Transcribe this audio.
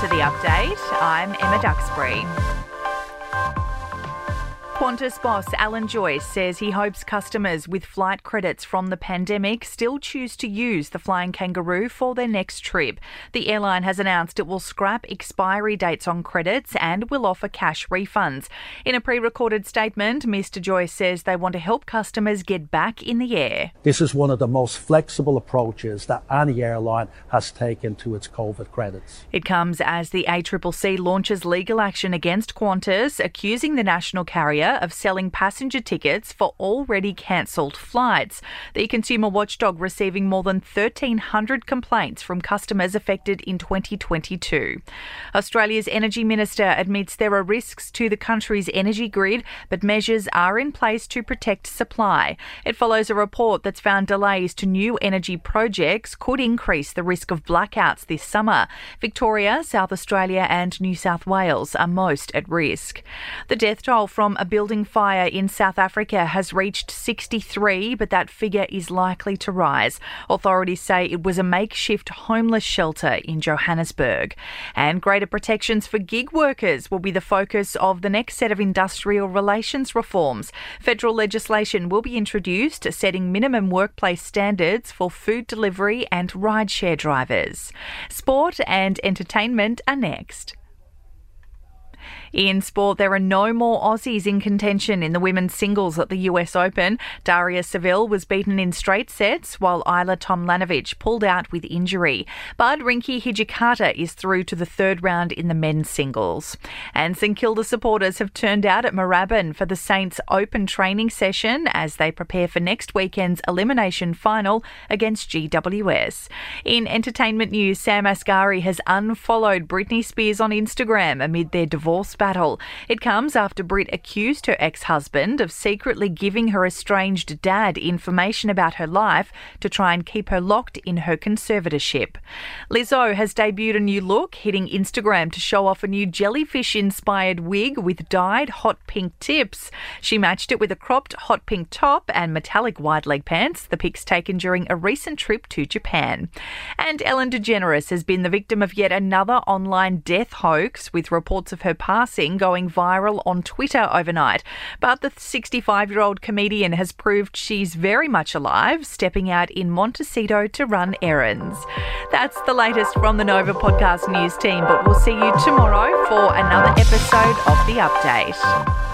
to the update. I'm Emma Duxbury. Qantas boss Alan Joyce says he hopes customers with flight credits from the pandemic still choose to use the Flying Kangaroo for their next trip. The airline has announced it will scrap expiry dates on credits and will offer cash refunds. In a pre recorded statement, Mr. Joyce says they want to help customers get back in the air. This is one of the most flexible approaches that any airline has taken to its COVID credits. It comes as the ACCC launches legal action against Qantas, accusing the national carrier of selling passenger tickets for already cancelled flights. The consumer watchdog receiving more than 1,300 complaints from customers affected in 2022. Australia's Energy Minister admits there are risks to the country's energy grid, but measures are in place to protect supply. It follows a report that's found delays to new energy projects could increase the risk of blackouts this summer. Victoria, South Australia, and New South Wales are most at risk. The death toll from a building fire in South Africa has reached 63, but that figure is likely to rise. Authorities say it was a makeshift homeless shelter in Johannesburg. And greater protections for gig workers will be the focus of the next set of industrial relations reforms. Federal legislation will be introduced setting minimum workplace standards for food delivery and rideshare drivers. Sport and entertainment are next. In sport, there are no more Aussies in contention in the women's singles at the US Open. Daria Saville was beaten in straight sets, while Ajla Tomljanovic pulled out with injury. But Rinky Hijikata is through to the third round in the men's singles. And St Kilda supporters have turned out at Moorabbin for the Saints Open training session as they prepare for next weekend's elimination final against GWS. In entertainment news, Sam Asghari has unfollowed Britney Spears on Instagram amid their divorce battle. It comes after Brit accused her ex husband of secretly giving her estranged dad information about her life to try and keep her locked in her conservatorship. Lizzo has debuted a new look, hitting Instagram to show off a new jellyfish inspired wig with dyed hot pink tips. She matched it with a cropped hot pink top and metallic wide leg pants, the pics taken during a recent trip to Japan. And Ellen DeGeneres has been the victim of yet another online death hoax with reports of her passing going viral on Twitter overnight. But the 65 year old comedian has proved she's very much alive, stepping out in Montecito to run errands. That's the latest from the Nova Podcast News team, but we'll see you tomorrow for another episode of The Update.